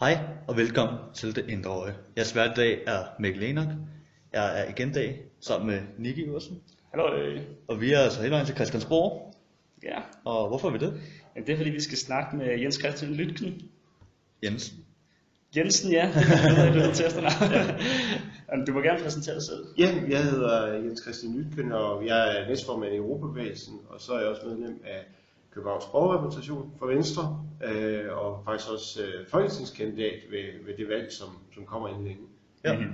Hej og velkommen til Det Indre Øje. Jeres hverdag er Mikkel Enoch. Jeg er igen dag sammen med Nicky Iversen. Hallo. Og vi er altså hele vejen til Christiansborg. ja. Og hvorfor er vi det? ja, det er fordi vi skal snakke med Jens Christian Lytken. Jensen. Jensen, ja. Det er nødt til efternavn. Jamen, Du må gerne præsentere dig selv. Ja, jeg hedder Jens Christian Lytken, og jeg er næstformand i Europabevægelsen, og så er jeg også medlem af Københavns Borgerrepræsentation for Venstre, øh, og faktisk også øh, folketingskandidat ved, ved det valg, som, som kommer inden længe. Ja. Mhm.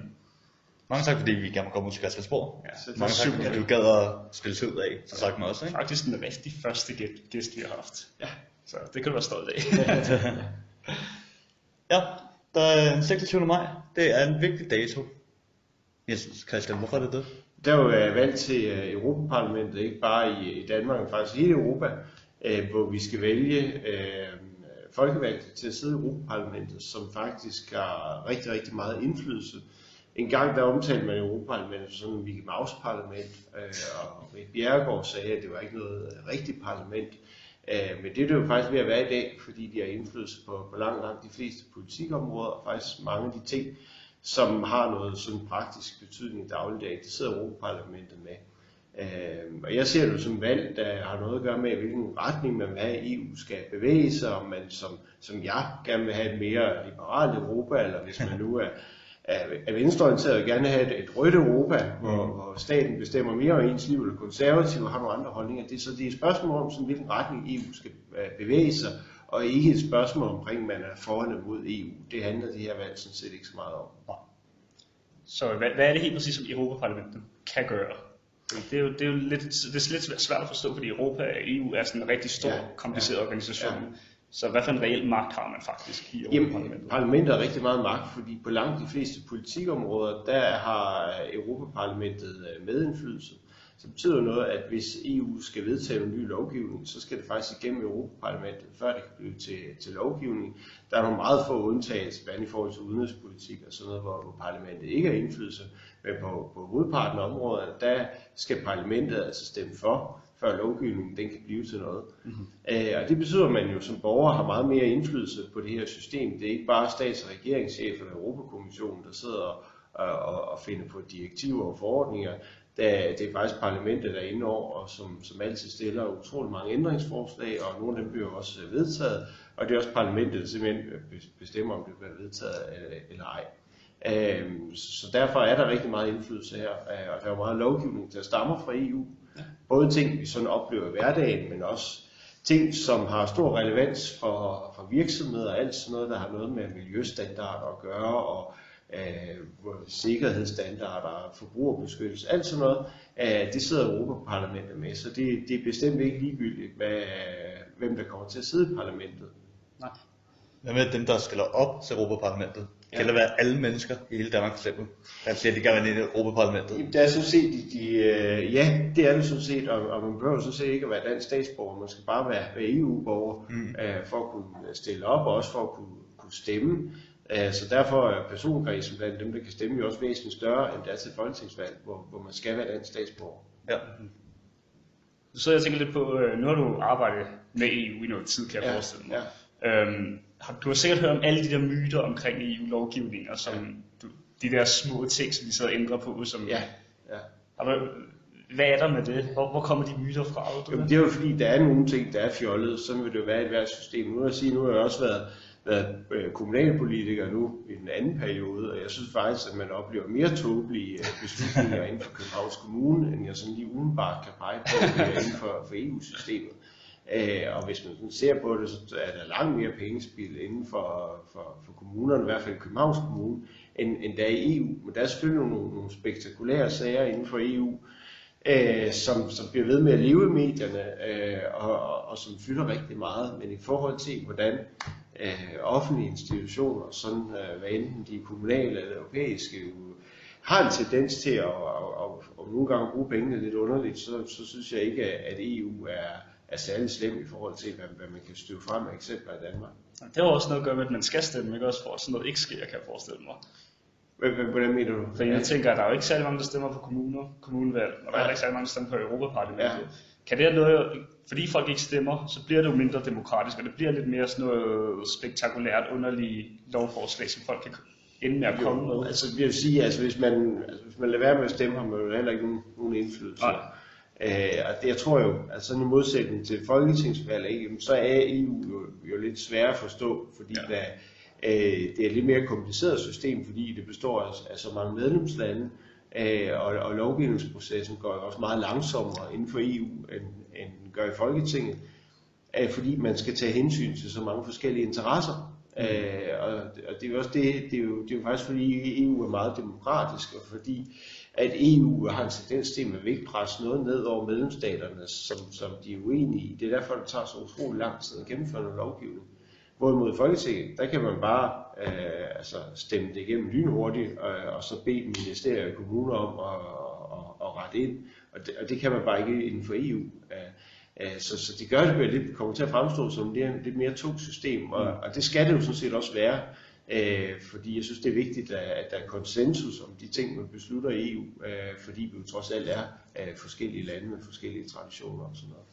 Mange tak fordi vi gerne må komme ud til Christiansborg. Ja, Så det er Mange tak super. fordi du gad at spille ud af, så sagt med os. Ikke? Faktisk den rigtig første gæ- gæst, vi har haft. Ja. Så det kan du være stolt af. Ja, der er den 26. maj. Det er en vigtig dato. Jens Christian, hvorfor er det det? Der er jo valg til øh, Europaparlamentet, ikke bare i, i Danmark, men faktisk i hele Europa, øh, hvor vi skal vælge øh, folkevalgte til at sidde i Europaparlamentet, som faktisk har rigtig, rigtig meget indflydelse. En gang der omtalte man Europaparlamentet som sådan en Mickey Mouse parlament, øh, og Rit Bjerregaard sagde, at det var ikke noget øh, rigtigt parlament. Øh, men det er det jo faktisk ved at være i dag, fordi de har indflydelse på, på langt, langt de fleste politikområder, og faktisk mange af de ting, som har noget sådan praktisk betydning i dagligdagen, det sidder Europaparlamentet med. Øh, og jeg ser det som valg, der har noget at gøre med, hvilken retning man vil have, at EU skal bevæge sig, om man som, som jeg gerne vil have et mere liberalt Europa, eller hvis man nu er, er, er venstreorienteret og gerne have et, et rødt Europa, hvor, hvor staten bestemmer mere over ens liv, eller konservative og har nogle andre holdninger. Det, er så det er et spørgsmål om, sådan, hvilken retning EU skal øh, bevæge sig, og ikke et spørgsmål omkring, man er foran eller mod EU. Det handler det her valg sådan set ikke så meget om. Så hvad, hvad er det helt præcis, som Europaparlamentet kan gøre? Det er jo, det er jo lidt, det er lidt svært at forstå, fordi Europa og EU er sådan en rigtig stor, Ja, kompliceret ja, organisation. ja. Så hvad for en reel magt har man faktisk i Europaparlamentet? parlamentet har rigtig meget magt, fordi på langt de fleste politikområder, der har Europaparlamentet øh, medindflydelse. Så det betyder noget, at hvis EU skal vedtage en ny lovgivning, så skal det faktisk igennem Europaparlamentet, før det kan blive til, til lovgivning. Der er nogle meget få undtagelser, blandt i forhold til udenrigspolitik og sådan noget, hvor, hvor parlamentet ikke har indflydelse. Men på, på hovedparten af områderne, der skal parlamentet altså stemme for, før lovgivningen den kan blive til noget. Mm-hmm. Øh, og det betyder, at man jo som borger har meget mere indflydelse på det her system. Det er ikke bare stats- og regeringschefer eller Europakommissionen, der sidder og, og, og finder på direktiver og forordninger. Det, det er faktisk parlamentet, der er inde over, og som, som altid stiller utrolig mange ændringsforslag, og nogle af dem bliver også vedtaget. Og det er også parlamentet, der simpelthen bestemmer, om det bliver vedtaget eller, eller ej. Øhm, Så derfor er der rigtig meget indflydelse her, øh, og der er jo meget lovgivning, der stammer fra EU. Både ting, vi sådan oplever i hverdagen, men også ting, som har stor relevans for, for virksomheder, alt sådan noget, der har noget med miljøstandarder at gøre, og øh, sikkerhedsstandarder, forbrugerbeskyttelse, alt sådan noget, øh, det sidder Europaparlamentet med, så det, det er bestemt ikke ligegyldigt, hvad, hvem der kommer til at sidde i parlamentet. Nej. Hvad med dem, der stiller op til Europaparlamentet? Ja. Kan det være alle mennesker i hele Danmark for eksempel? Der siger, at de gerne vil ind i Europaparlamentet. Jamen, Det er sådan set, de, de, øh, ja, det er det sådan set, og, og man behøver sådan set ikke at være dansk statsborger, man skal bare være, være EU-borger Mm. øh, for at kunne stille op, og også for at kunne, kunne stemme. Øh, så derfor er personkredsen blandt dem, der kan stemme, jo også væsentligt større, end det er til folketingsvalg, hvor, hvor man skal være dansk statsborger. Ja. Så jeg tænker lidt på, øh, nu har du arbejdet med EU i noget tid, kan jeg Ja, forestille mig. ja. Øhm, har- du har sikkert hørt om alle de der myter omkring EU-lovgivninger, som du, de der små ting, som de sidder og ændrer på. Som, Ja, ja. Har Hvad er der med det? Hvor, hvor kommer de myter fra? Jamen, det? er jo fordi, der er nogle ting, der er fjollet. Sådan vil det jo være i et hvert system. Nu vil jeg sige, nu har jeg også været, været øh, kommunalpolitiker nu i den anden periode, og jeg synes faktisk, at man oplever mere tåbelige øh, beslutninger inden for Københavns Kommune, end jeg sådan lige umiddelbart kan pege på inden for, for EU-systemet. Øh, og hvis man sådan ser på det, så er der langt mere pengespil inden for, for, for kommunerne, i hvert fald Københavns Kommune, end, end der er i EU. Men der er selvfølgelig nogle, nogle spektakulære sager inden for EU, øh, som, som bliver ved med at leve i medierne, øh, og, og, og som fylder rigtig meget. Men i forhold til, hvordan øh, offentlige institutioner, sådan, øh, hvad enten de er kommunale eller europæiske, jo, har en tendens til at, at, at, at nogle gange bruge pengene lidt underligt, så, så synes jeg ikke, at EU er, er særlig slem i forhold til, hvad, hvad man kan støve frem af eksempler i Danmark. Det har også noget at gøre med, at man skal stemme, ikke også for at sådan noget ikke sker, kan jeg forestille mig. Hvordan mener du? For jeg tænker, at der er jo ikke særlig mange, der stemmer på kommuner, kommunevalg, og der er ikke særlig mange, der stemmer på Europaparlamentet. Ja. Kan det noget fordi folk ikke stemmer, så bliver det jo mindre demokratisk, og det bliver lidt mere sådan noget spektakulært underlige lovforslag, som folk kan ende med at komme med. Altså, jeg vil sige, altså, hvis man, altså, hvis man lader være med at stemme, har man jo heller ikke nogen, nogen indflydelse. Nej. Øh, og det, jeg tror jo, altså sådan i modsætning til folketingsvalg, ikke, så er EU jo, jo lidt sværere at forstå, fordi Ja. der, øh, det er et lidt mere kompliceret system, fordi det består af, af så mange medlemslande, øh, og, og lovgivningsprocessen går jo også meget langsommere inden for EU, end, end gør i Folketinget, øh, fordi man skal tage hensyn til så mange forskellige interesser. Øh, og, og det er jo også det, det er jo, det er jo faktisk fordi EU er meget demokratisk, og fordi at EU har en tendens til at vil ikke presse noget ned over medlemsstaterne, som, som de er uenige i. Det er derfor, det tager så utrolig lang tid at gennemføre noget lovgivning. Hvorimod i Folketinget, der kan man bare øh, altså stemme det igennem lynhurtigt, og, og så bede ministerier og kommuner om at, at, at rette ind. Og det, og det kan man bare ikke inden for EU. Øh, øh, så, så det gør det lidt, kommer til at fremstå som det er et lidt mere tungt system, og, og det skal det jo sådan set også være. Øh, fordi jeg synes, det er vigtigt, at, der er konsensus om de ting, man beslutter i EU, øh, fordi vi jo trods alt er øh, forskellige lande med forskellige traditioner og sådan noget.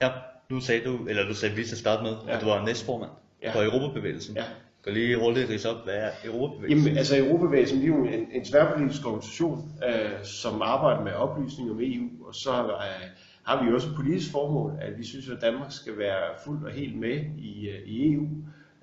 Ja, nu sagde du, eller du sagde til at starte med, ja. At du var næstformand ja. For Europabevægelsen. Ja. Kan lige hurtigt rise op, hvad er Europabevægelsen? Jamen, altså Europabevægelsen er jo en, en tværpolitisk organisation, øh, som arbejder med oplysning om EU, og så øh, har vi også et politisk formål, at vi synes, at Danmark skal være fuldt og helt med i, øh, i EU.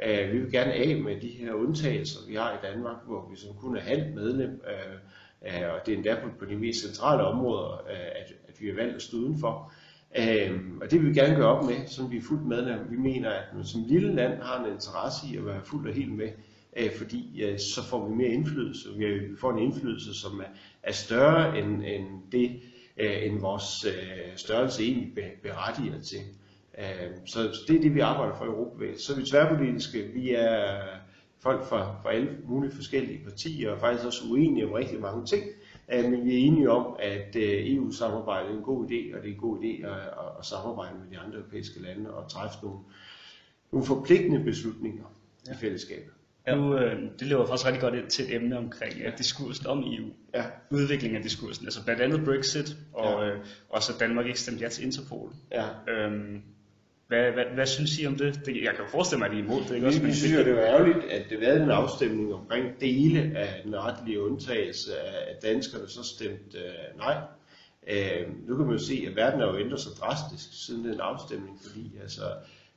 Øh, vi vil gerne af med de her undtagelser, vi har i Danmark, hvor vi som kun er halvt medlem, øh, øh, og det er endda på, på de mest centrale områder, øh, at, at vi er valgt at stå udenfor. Øhm, og det vil vi gerne gøre op med, som vi er fuldt medlem. Vi mener, at man som lille land har en interesse i at være fuldt og helt med, øh, fordi øh, så får vi mere indflydelse. Vi får en indflydelse, som er, er større end, end det, øh, end vores øh, størrelse egentlig berettiger til. Øh, så, det er det, vi arbejder for i Europabevægelsen. Så er vi tværpolitiske. Vi er folk fra, fra alle mulige forskellige partier, og faktisk også uenige om rigtig mange ting. Øh, Men vi er enige om, at øh, EU-samarbejdet er en god idé, og det er en god idé at, at, at samarbejde med de andre europæiske lande og træffe nogle, nogle forpligtende beslutninger ja. i fællesskabet. Ja. Nu, øh, det lever faktisk rigtig godt ind til et emne omkring ja, diskursen om EU. Ja. Udviklingen af diskursen, altså blandt andet Brexit, og Ja. øh, også at Danmark ikke stemte ja til Interpol. Ja. Øhm, hvad, hvad, hvad synes I om det? det? Jeg kan jo forestille mig, at I er imod det, ikke også? Vi, vi synes jo, det var ærgerligt, at det været en afstemning omkring dele af den retlige undtagelse af at danskerne, så stemte øh, nej. Øh, nu kan man jo se, at verden har jo ændret sig drastisk siden den afstemning, fordi altså,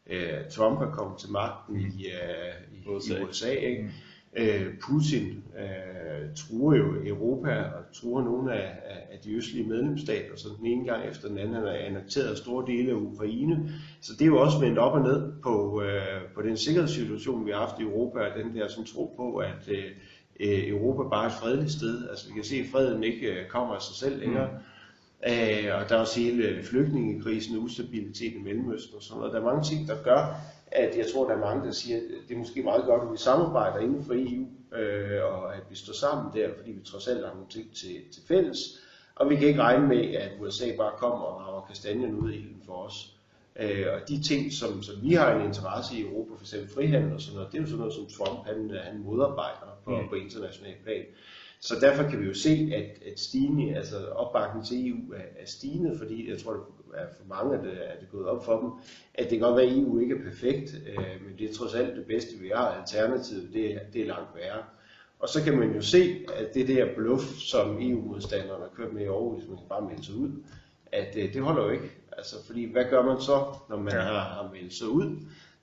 øh, Trump er kommet til magten i, øh, i USA. I USA ikke? Øh, Putin øh, truer jo Europa og truer nogle af, af, af de østlige medlemsstater, så den ene gang efter den anden han har annekteret store dele af Ukraine. Så det er jo også vendt op og ned på, øh, på den sikkerhedssituation, vi har haft i Europa, og den der som tro på, at øh, Europa bare er et fredeligt sted. Altså vi kan se, at freden ikke øh, kommer af sig selv længere. Mm. Øh, og der er også hele flygtningekrisen, ustabilitet i Mellemøsten og sådan noget. Der er mange ting, der gør, at jeg tror, der er mange, der siger, at det er måske meget godt, at vi samarbejder inden for EU, øh, og at vi står sammen der, fordi vi trods alt har nogle ting til, til fælles. Og vi kan ikke regne med, at USA bare kommer og rager kastanjen ud i ilden for os. Øh, og de ting, som, som vi har en interesse i i Europa, f.eks. frihandel og sådan noget, det er jo sådan noget, som Trump han, han modarbejder på, mm. på international plan. Så derfor kan vi jo se, at, at stigende, altså opbakningen til EU er, er stigende, fordi jeg tror, det er for mange, at det, er det gået op for dem, at det kan godt være, at EU ikke er perfekt, øh, men det er trods alt det bedste, vi har. Alternativet, det, er- det er langt værre. Og så kan man jo se, at det der bluff, som EU-modstanderne har kørt med i år, hvis man kan bare melde sig ud, at øh, det holder jo ikke. Altså, fordi hvad gør man så, når man har, har meldt sig ud?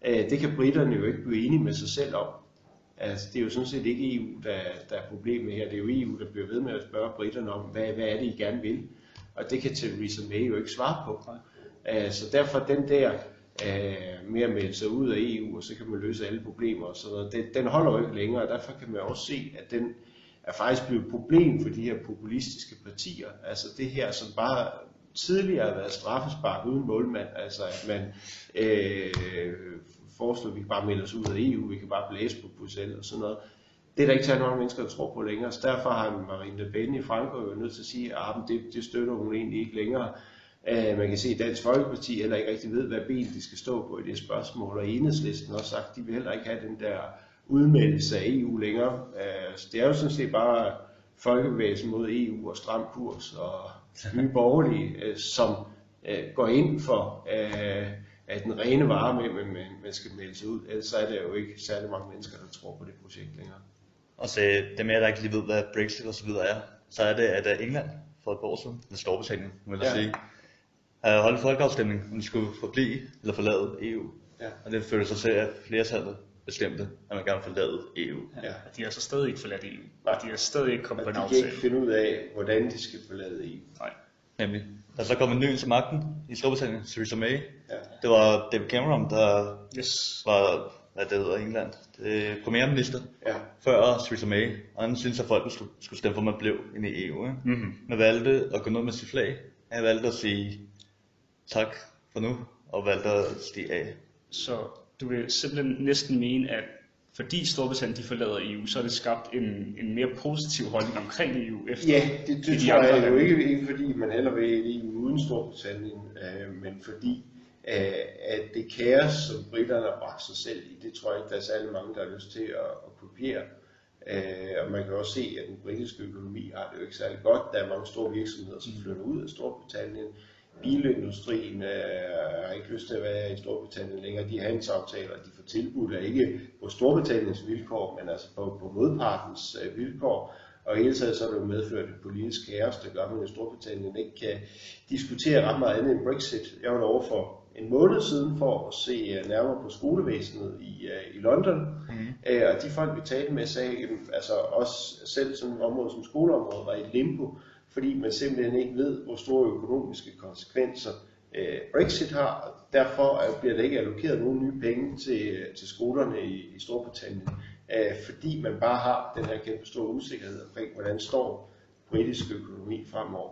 Øh, det kan britterne jo ikke blive enige med sig selv om. Altså, det er jo sådan set ikke EU, der, der er problemet her. Det er jo EU, der bliver ved med at spørge britterne om, hvad, hvad er det, I gerne vil? Og det kan Theresa May jo ikke svare på. Uh, så derfor den der uh, med at melde sig ud af EU, og så kan man løse alle problemer og sådan noget, den, den holder jo ikke længere, og derfor kan man også se, at den er faktisk blevet et problem for de her populistiske partier. Altså det her, som bare tidligere har været straffespark uden målmand, altså at man øh, foreslår, at vi bare melde os ud af EU, vi kan bare blæse på Bruxelles og sådan noget. Det er der ikke særlig mange mennesker, der tror på længere, så derfor har Marine Le Pen i Frankrig jo nødt til at sige, at ah, det, det støtter hun egentlig ikke længere. Uh, man kan se, at Dansk Folkeparti heller ikke rigtig ved, hvad ben de skal stå på i det spørgsmål, og Enhedslisten har også sagt, at de vil heller ikke have den der udmeldelse af EU længere. Uh, så det er jo sådan set bare folkebevægelsen mod EU og stram kurs og nye borgerlige, uh, som går ind for, øh, at den rene vare med, med, man skal melde sig ud, ellers så er der jo ikke særlig mange mennesker, der tror på det projekt længere. Og så dem af jer, der ikke lige ved, hvad Brexit og så videre er, så er det, at øh, England for et år siden, eller Storbritannien, må jeg Ja. sige, har holdt en folkeafstemning, om de skulle forblive eller forlade EU. Ja. Og det følte sig til, at flertallet bestemte, at man gerne vil forlade EU. Ja. Og de har så stadig ikke forladt EU. Og de har stadig ikke kommet på en de kan ikke aftale. finde ud af, hvordan de skal forlade EU. Nej. Nemlig. Der er så kommet en ny til magten i Storbritannien, Theresa May. Ja. Det var David Cameron, der Yes. var, hvad det hedder England, det er premierminister Ja. før Theresa May. Og han synes, at folk skulle, skulle stemme for, at man blev inde i EU. Ikke? Mm-hmm. Man valgte at gå ned med sit flag. Han valgte at sige tak for nu, og valgte at stige af. Så du vil simpelthen næsten mene, at fordi Storbritannien de forlader EU, så er det skabt en, en mere positiv holdning omkring EU efter Ja, det, det de tror jeg jo ikke, ikke fordi man heller vil EU uden Storbritannien, øh, men fordi øh, at det kaos, som britterne har bragt sig selv i, det tror jeg ikke, der er særlig mange, der har lyst til at, at kopiere. Øh, og man kan også se, at den britiske økonomi har det jo ikke særlig godt. Der er mange store virksomheder, som flytter ud af Storbritannien. Bilindustrien øh, har ikke lyst til at være i Storbritannien længere. De handelsaftaler, de får tilbudt, er ikke på Storbritanniens vilkår, men altså på, på modpartens øh, vilkår. Og i hele taget så er det jo medført et politisk kaos, der gør, at man i Storbritannien ikke kan diskutere ret meget andet end Brexit. Jeg var derovre for en måned siden for at se øh, nærmere på skolevæsenet i, øh, i London. Mm. Øh, og de folk, vi talte med, sagde, jamen, altså også selv sådan et område som skoleområdet var i limbo, fordi man simpelthen ikke ved, hvor store økonomiske konsekvenser øh, Brexit har. Og derfor øh, bliver der ikke allokeret nogen nye penge til, øh, til skolerne i, i Storbritannien, øh, fordi man bare har den her kæmpe store usikkerhed omkring, hvordan står britisk økonomi fremover.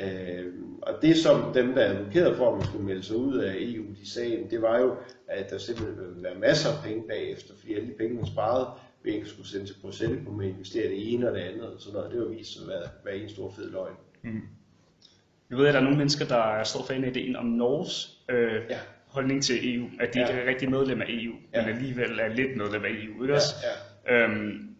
Øh, og det som dem, der advokerede for, at man skulle melde sig ud af EU, de sagde, det var jo, at der simpelthen ville være masser af penge bagefter, fordi alle de penge, man sparede, ikke skulle sende til Bruxelles, kunne man investere det ene og det andet, og sådan noget. Det var vist at være, være en stor fed løgn. Ved jeg, at der er nogle mennesker, der er stor fan af ideen om Norges øh, Ja. holdning til EU, at de Ja. ikke er rigtig medlem af EU, Ja. men alligevel er lidt medlem af EU, ikke Ja, også? ja. Øhm,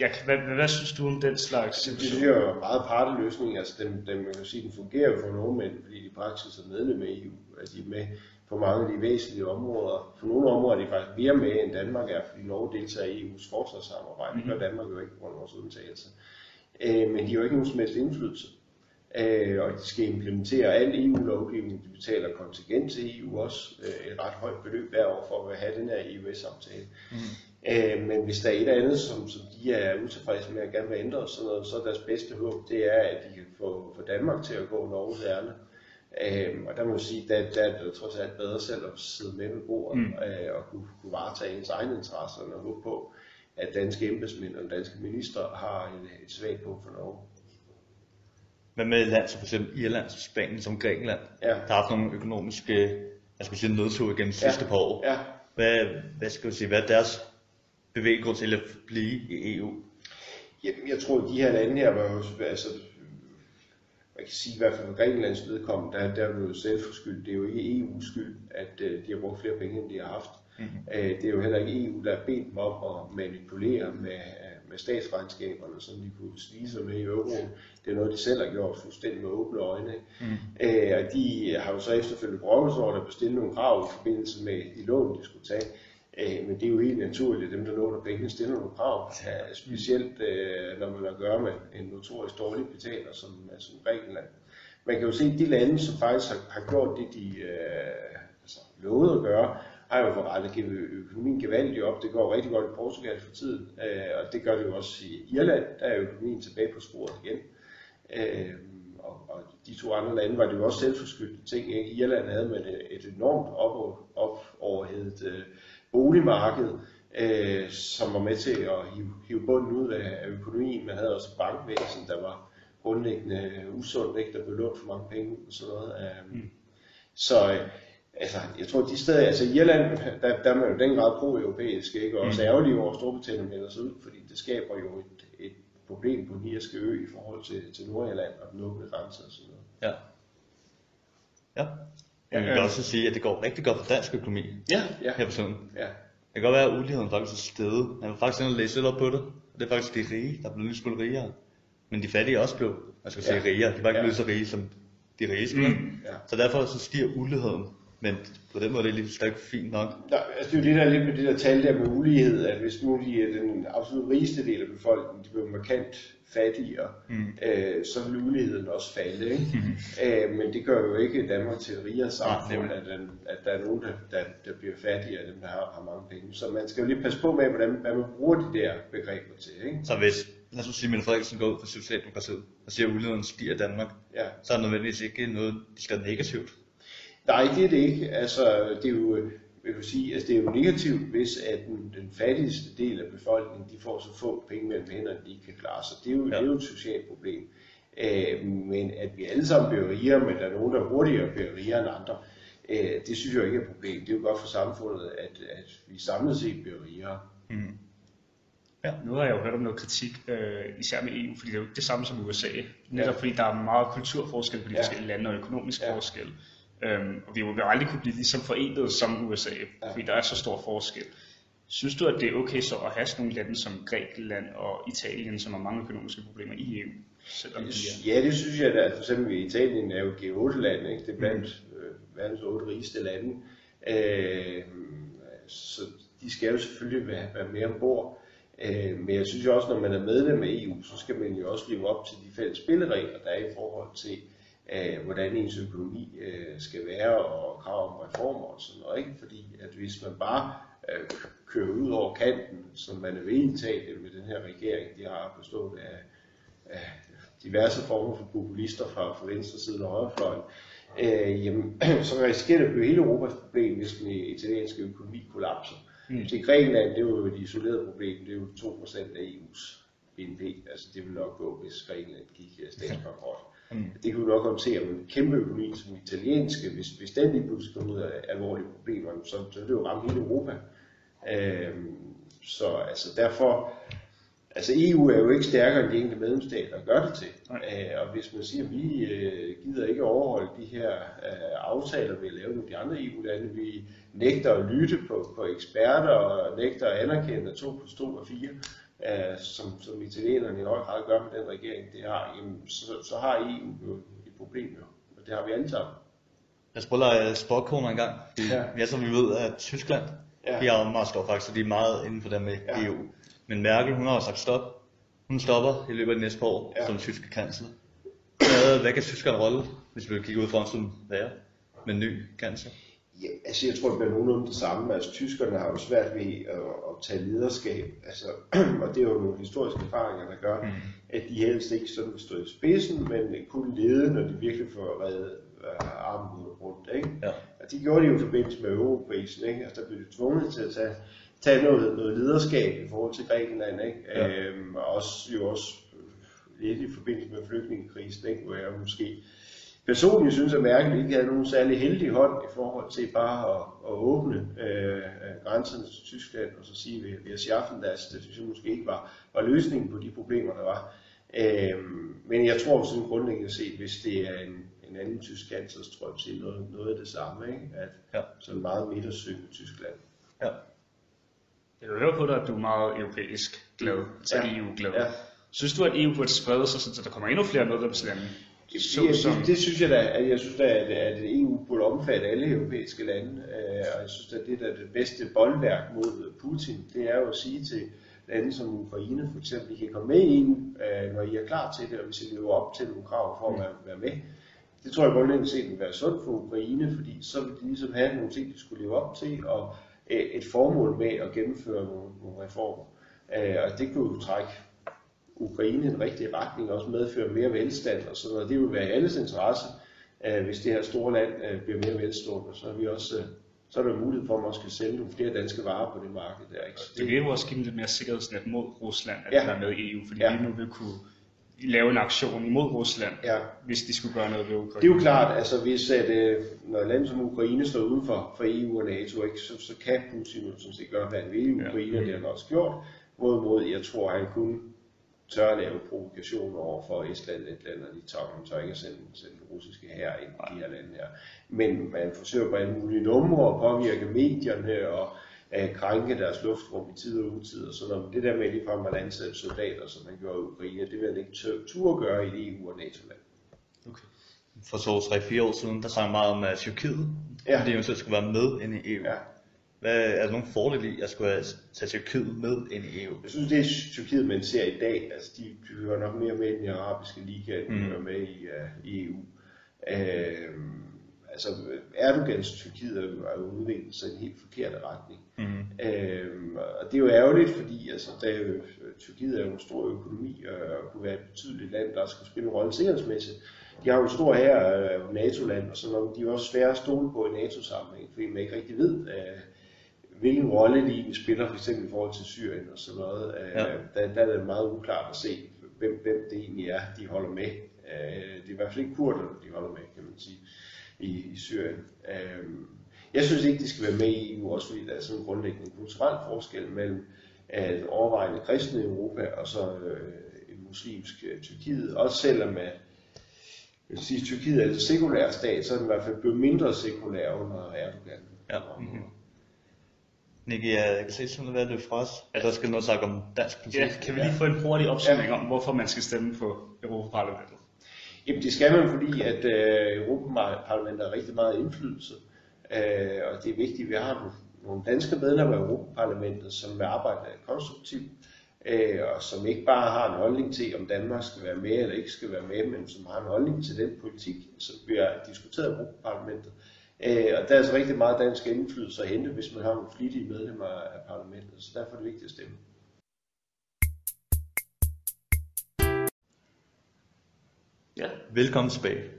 ja, hvad, hvad, hvad synes du om den slags Det synes situation? jeg jo er meget parteløsning. Altså, den, den, man kan sige, den fungerer jo for nogle mænd, fordi de praktisk er medlem af EU. At de er med på mange af de væsentlige områder. For nogle områder er de faktisk mere med, end Danmark er, fordi Norge deltager i EU's forsvarssamarbejde. Det gør Danmark jo ikke på grund af vores undtagelse. Øh, men de har jo ikke nogen som helst indflydelse. Øh, og de skal implementere al EU-lovgivning. De betaler kontingent til EU også. Øh, et ret højt beløb hver år for at have den her EU-samtale. Øh, men hvis der er et eller andet, som, som de er utilfredse med og gerne vil ændre, sådan noget, så er deres bedste håb, det er, at de kan få, få Danmark til at gå Norges ærne. Øh, og der må jeg sige, der, der er det jo trods alt bedre selv at sidde med ved bordet Mm. øh, og kunne, kunne varetage ens egne interesser, og håbe på, at danske embedsmænd og danske minister har et, et svagt punkt for Norge. Hvad med et land som for eksempel Irland, Spanien, som Grækenland, Ja. der har haft nogle økonomiske jeg skal sige, nedtur igennem de sidste par år. Ja. Hvad, hvad skal sige, hvad er deres bevæggrund til at blive i EU? Jamen, jeg tror, at de her lande her var jo, altså, man kan sige i hvert fald for Grækenlands vedkommende, der, der er det jo selvforskyldt. Det er jo ikke EU's skyld, at uh, de har brugt flere penge, end de har haft. Mm-hmm. Uh, det er jo heller ikke EU, der har bedt dem om at manipulere med, uh, med statsregnskaberne, som de kunne snige sig med i euroen. Det er noget, de selv har gjort fuldstændig med åbne øjne. Mm. Uh, og de har jo så efterfølgende brokket over at bestille nogle krav i forbindelse med de lån, de skulle tage. Øh, men det er jo helt naturligt, at dem, der låner pengene, stiller nogle krav. Ja, specielt øh, når man har at gøre med en notorisk dårlig betaler som, som Grækenland. Man kan jo se, at de lande, som faktisk har, har gjort det, de øh, altså, lovede at gøre, har jo fået rettet økonomien gevaldigt op. Det går rigtig godt i Portugal for tiden, øh, og det gør det jo også i Irland. Der er økonomien tilbage på sporet igen. Øh, og, og de to andre lande var det jo også selvforskyldte ting. Ikke? Irland havde man et, et enormt op, op overhedet øh, boligmarked, øh, som var med til at hive, hive bunden ud af, økonomien. Man havde også et bankvæsen, der var grundlæggende usundt, ikke? der blev lånt for mange penge og sådan noget. Øh, mm. Så øh, altså, jeg tror, de steder, altså i Irland, der, der er man jo den grad pro-europæisk, ikke? og også ærgerlige over, at Storbritannien melder sig ud, fordi det skaber jo et, et problem på den irske ø i forhold til, til Nordirland og den åbne grænse og sådan noget. Ja. Ja. Jeg vil Ja, øh. også sige, at det går rigtig godt for dansk økonomi Ja, ja, her på tiden. ja. Det kan godt være, at uligheden faktisk er steget. Jeg vil faktisk inde og læse lidt op på det. Det er faktisk de rige, der er blevet smule rigere. Men de fattige er også blevet, jeg skal sige, Ja. rigere. De var ikke Ja. blevet så rige, som de rige spillere. Mm. Ja. Så derfor så stiger uligheden. Men på den måde er det lige ikke fint nok. Nej, altså det er jo det der lidt med det der tal der med ulighed, at hvis nu de er den absolut rigeste del af befolkningen, de bliver markant fattigere, mm. øh, så vil uligheden også falde. Ikke? Mm. Øh, men det gør jo ikke Danmark til et rigere samfund, Nej, at, den, at der er nogen, der, der, der bliver fattigere, dem der har, har mange penge. Så man skal jo lige passe på med, hvordan, hvad man bruger de der begreber til. Ikke? Så hvis, lad os sige, at Mette Frederiksen går ud fra Socialdemokratiet og siger, at uligheden stiger i Danmark, Ja. så er det nødvendigvis ikke noget, de skal negativt. Nej, det er det ikke. Altså, det er jo, vil du sige, altså, det er jo negativt, hvis at den, den fattigste del af befolkningen, de får så få penge mellem hænderne, at de ikke kan klare sig. Det er jo, ja. Ja. det er jo et socialt problem. Øh, men at vi alle sammen bliver rigere, men der er nogen, der hurtigere bliver rigere end andre, øh, det synes jeg ikke er et problem. Det er jo godt for samfundet, at, at vi samlet set bliver rigere. Mm. Nu har jeg jo hørt om noget kritik, øh, især med EU, fordi det er jo ikke det samme som USA. Netop fordi der er meget kulturforskel på de Ja. forskellige lande og økonomisk Ja. forskel. Øhm, og vi vil jo aldrig kunne blive ligesom forenet som USA, Ja. fordi der er så stor forskel. Synes du, at det er okay så at have sådan nogle lande som Grækenland og Italien, som har mange økonomiske problemer i EU? Selvom de er... Ja, det synes jeg da. For eksempel Italien er jo et G8-land, ikke? det er blandt øh, verdens otte rigeste lande. Øh, så de skal jo selvfølgelig være, være mere ombord. Øh, men jeg synes jo også, når man er medlem af EU, så skal man jo også leve op til de fælles spilleregler, der er i forhold til, øh, hvordan ens økonomi øh, skal være, og krav om reformer og sådan noget. Ikke? Fordi at hvis man bare øh, kører ud over kanten, som man er ved i Italien med den her regering, de har bestået af, af diverse former for populister fra, fra venstre side og højrefløjen, øh, jamen, så risikerer det at blive hele Europas problem, hvis den italienske økonomi kollapser. Mm. Til Grækenland, det er jo et isoleret problem, det er jo 2% af EU's BNP, altså det vil nok gå, hvis Grækenland gik øh, statsbankrot. Mm. Det kunne nok håndtere, men en kæmpe økonomi som italienske, hvis, hvis den lige pludselig kommer ud af alvorlige problemer, så, så vil det jo ramme hele Europa. Øhm, så altså derfor, altså EU er jo ikke stærkere end de enkelte medlemsstater gør det til. Øh, og hvis man siger, at vi øh, gider ikke overholde de her øh, aftaler, vi har lavet med de andre EU-lande, vi nægter at lytte på, på eksperter og nægter at anerkende, at 2 plus 2 er 4, øh, som, som italienerne i høj grad gør med den regering, det har, jamen, så, så har EU jo et problem jo. Og det har vi alle sammen. Jeg spiller sportkoner en gang. Fordi, Ja. ja. som vi ved, at Tyskland, Ja. de har jo meget stor faktisk, de er meget inden for det med Ja. EU. Men Merkel, hun har sagt stop. Hun stopper i løbet af de næste par år Ja. som tyske kansler. Hvad, kan tyskerne rolle, hvis vi kigger ud fra som være med en ny kansler? Ja, altså jeg tror, det bliver nogenlunde det samme. Altså tyskerne har jo svært ved at, at tage lederskab, altså, og det er jo nogle historiske erfaringer, der gør, mm. at de helst ikke sådan vil stå i spidsen, men kun lede, når de virkelig får reddet uh, armen rundt. Ikke? Ja. Og de gjorde det jo i forbindelse med eurokrisen, ikke? Altså, der blev de tvunget til at tage, tage noget, noget lederskab i forhold til Grækenland, ikke? Ja. Øhm, og også, jo også øh, lidt i forbindelse med flygtningekrisen, ikke? hvor jeg måske personligt synes, at Merkel ikke havde nogen særlig heldig hånd i forhold til bare at, at åbne øh, grænserne til Tyskland og så sige, at vi har schaffen das, det synes jeg måske ikke var, var løsningen på de problemer, der var. Øhm, men jeg tror sådan grundlæggende set, hvis det er en, en anden tysk kansler, så tror jeg, at noget, noget af det samme, ikke? at Ja. sådan meget midtersøgende Tyskland. Ja. Jeg kan høre på dig, at du er meget europæisk glad, altså Ja. EU-glad. Ja. Synes du, at EU burde sprede sig, så der kommer endnu flere medlemslande? Så, Ja, som, det, det synes jeg da, at jeg synes da, at, at EU burde omfatte alle europæiske lande, øh, og jeg synes at det der er det bedste boldværk mod Putin, det er jo at sige til lande som Ukraine for eksempel, I kan komme med i EU, øh, når I er klar til det, og hvis I lever op til nogle krav for at være, være med. Det tror jeg grundlæggende set vil være sundt for Ukraine, fordi så vil de ligesom have nogle ting, de skulle leve op til, og øh, et formål med at gennemføre nogle, nogle reformer. Øh, og det kunne jo trække Ukraine i en rigtig retning, og også medføre mere velstand og sådan noget. Det vil være i alles interesse, øh, hvis det her store land øh, bliver mere velstående. Så er, vi også, øh, så er der mulighed for, at man skal sælge nogle flere danske varer på det marked der. Ikke? Så det vil jo også give dem lidt mere sikkerhedsnet mod Rusland, at Ja. ja. være med i EU, fordi Ja. vi nu vil kunne lave en aktion imod Rusland, Ja. hvis de skulle gøre noget ved Ukraine. Det er jo klart, altså hvis at, øh, når et land som Ukraine står uden for, for EU og NATO, ikke, så, så kan Putin jo sådan set gøre, hvad han vil i Ukraine, ja. det har han også gjort. Hvorimod jeg tror, han kun tør at lave provokationer over for Estland, Letland og Litauen. Han tør ikke sende, sende den russiske her ind i de her lande her. Men man forsøger på alle mulige numre at påvirke medierne og at krænke deres luftrum i tid og utid og sådan noget. Det der med ligefrem at ansætte soldater, som man gjorde i Ukraine, det vil han ikke turde gøre i EU- og NATO-land. Okay. for 2-3-4 år siden, der sang meget om, Tyrkiet, Ja. ja. de eventuelt skulle være med ind i EU. Ja. Hvad, er der nogle fordele i at skulle have- tage Tyrkiet med ind i EU? Jeg synes, det er Tyrkiet, man ser i dag. Altså, de hører nok mere med i den arabiske liga, end de Mm. med i, uh, i EU. Uh, altså, Erdogans Tyrkiet er jo- er udviklet sig i en helt forkert retning. Mm. Øhm, og det er jo ærgerligt, fordi altså, er jo, Tyrkiet er jo en stor økonomi og kunne være et betydeligt land, der skal spille en rolle sikkerhedsmæssigt. De har jo en stor her af NATO-land, og sådan noget, men de er jo også svære at stole på i NATO-sammenhæng, fordi man ikke rigtig ved, øh, hvilken rolle egentlig spiller, for eksempel i forhold til Syrien og sådan noget. Øh, Ja. der, der er det meget uklart at se, hvem, hvem det egentlig er, de holder med. Øh, det er i hvert fald ikke kurderne, de holder med, kan man sige, i, i Syrien. Øh, jeg synes ikke, de skal være med i EU, også fordi der er sådan en grundlæggende kulturel forskel mellem at overvejende kristne i Europa og så øh, en muslimsk øh, Tyrkiet. Også selvom at, jeg vil sige, Tyrkiet er en sekulær stat, så er den i hvert fald blevet mindre sekulær under Erdogan. Ja. Mm-hmm. Nicky, jeg kan se sådan hvad det fra os, at der skal noget sagt om dansk politik. Ja, kan vi lige få en hurtig opsummering om, hvorfor man skal stemme på Europaparlamentet? Jamen det skal man, fordi at øh, Europaparlamentet har rigtig meget indflydelse, øh, og det er vigtigt, at vi har nogle, nogle danske medlemmer af Europaparlamentet, som vil arbejde konstruktivt, øh, og som ikke bare har en holdning til, om Danmark skal være med eller ikke skal være med, men som har en holdning til den politik, som bliver diskuteret i Europaparlamentet. Øh, og der er altså rigtig meget dansk indflydelse at hente, hvis man har nogle flittige medlemmer af parlamentet, så derfor er det vigtigt at stemme. Ja, Velkommen tilbage.